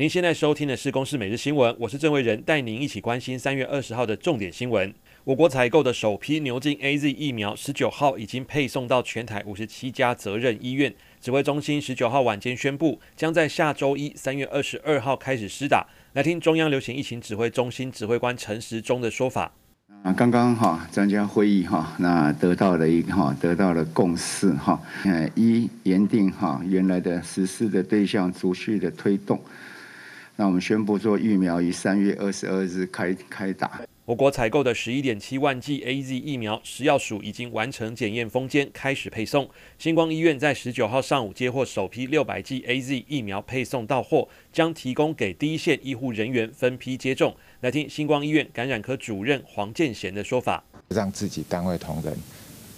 您现在收听的是《公视每日新闻》，我是郑伟仁，带您一起关心三月二十号的重点新闻。我国采购的首批牛津 AZ 疫苗，十九号已经配送到全台五十七家责任医院。指挥中心十九号晚间宣布，将在下周一三月二十二号开始施打。来听中央流行疫情指挥中心指挥官陈时中的说法。啊，刚刚哈专家会议哈，那得到了一个哈，得到了共识哈。呃，一原定哈原来的实施的对象，逐序的推动。那我们宣布做疫苗于三月二十二日开开打。我国采购的十一点七万剂 AZ 疫苗，食药署已经完成检验封签，开始配送。星光医院在十九号上午接获首批六百剂 AZ 疫苗配送到货，将提供给第一线医护人员分批接种。来听星光医院感染科主任黄建贤的说法：让自己单位同仁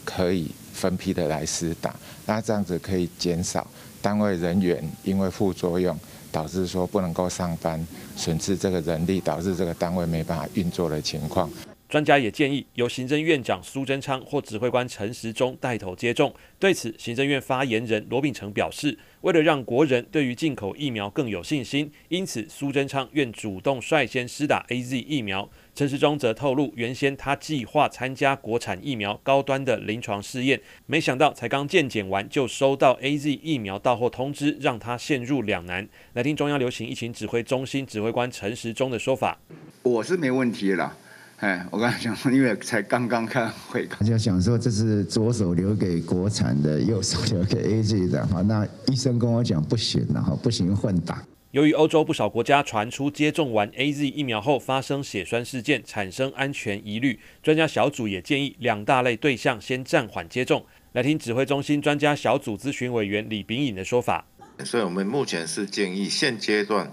可以分批的来施打，那这样子可以减少单位人员因为副作用。导致说不能够上班，损失这个人力，导致这个单位没办法运作的情况。专家也建议由行政院长苏贞昌或指挥官陈时中带头接种。对此，行政院发言人罗秉成表示，为了让国人对于进口疫苗更有信心，因此苏贞昌愿主动率先施打 AZ 疫苗。陈时中则透露，原先他计划参加国产疫苗高端的临床试验，没想到才刚健检完就收到 AZ 疫苗到货通知，让他陷入两难。来听中央流行疫情指挥中心指挥官陈时中的说法：我是没问题了。哎，我刚才讲，因为才刚刚开会，大家想说这是左手留给国产的，右手留给 AZ 的哈。那医生跟我讲不行了哈，不行混打。由于欧洲不少国家传出接种完 AZ 疫苗后发生血栓事件，产生安全疑虑，专家小组也建议两大类对象先暂缓接种。来听指挥中心专家小组咨询委员李炳颖的说法。所以我们目前是建议现阶段，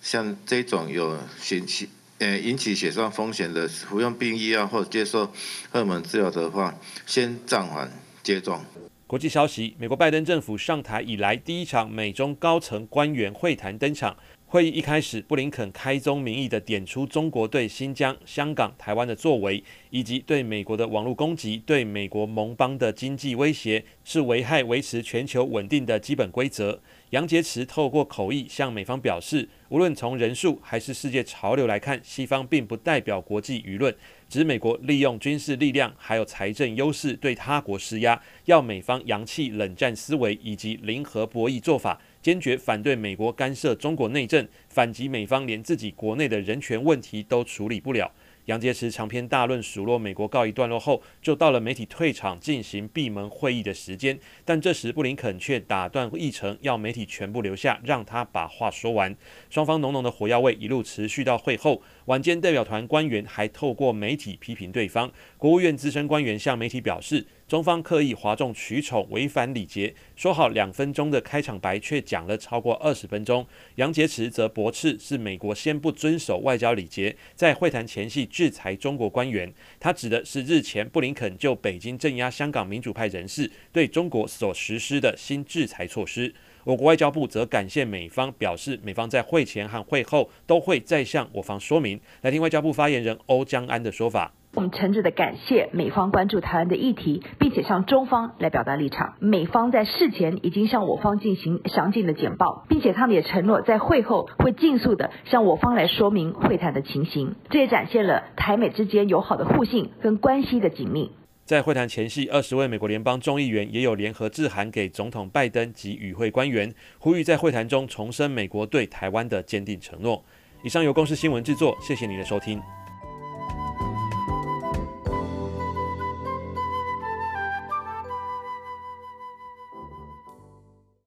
像这种有血气。呃，引起血栓风险的服用避孕药或者接受荷尔蒙治疗的话，先暂缓接种。国际消息：美国拜登政府上台以来第一场美中高层官员会谈登场。会议一开始，布林肯开宗明义地点出中国对新疆、香港、台湾的作为，以及对美国的网络攻击、对美国盟邦的经济威胁，是危害维持全球稳定的基本规则。杨洁篪透过口译向美方表示，无论从人数还是世界潮流来看，西方并不代表国际舆论，指美国利用军事力量还有财政优势对他国施压，要美方扬弃冷战思维以及零和博弈做法。坚决反对美国干涉中国内政，反击美方连自己国内的人权问题都处理不了。杨洁篪长篇大论数落美国告一段落后，就到了媒体退场进行闭门会议的时间。但这时布林肯却打断议程，要媒体全部留下，让他把话说完。双方浓浓的火药味一路持续到会后。晚间代表团官员还透过媒体批评对方。国务院资深官员向媒体表示，中方刻意哗众取宠，违反礼节。说好两分钟的开场白，却讲了超过二十分钟。杨洁篪则驳斥是美国先不遵守外交礼节，在会谈前夕制裁中国官员。他指的是日前布林肯就北京镇压香港民主派人士对中国所实施的新制裁措施。我国外交部则感谢美方，表示美方在会前和会后都会再向我方说明。来听外交部发言人欧江安的说法。我们诚挚地感谢美方关注台湾的议题，并且向中方来表达立场。美方在事前已经向我方进行详尽的简报，并且他们也承诺在会后会尽速地向我方来说明会谈的情形。这也展现了台美之间友好的互信跟关系的紧密。在会谈前夕，二十位美国联邦众议员也有联合致函给总统拜登及与会官员，呼吁在会谈中重申美国对台湾的坚定承诺。以上由公司新闻制作，谢谢您的收听。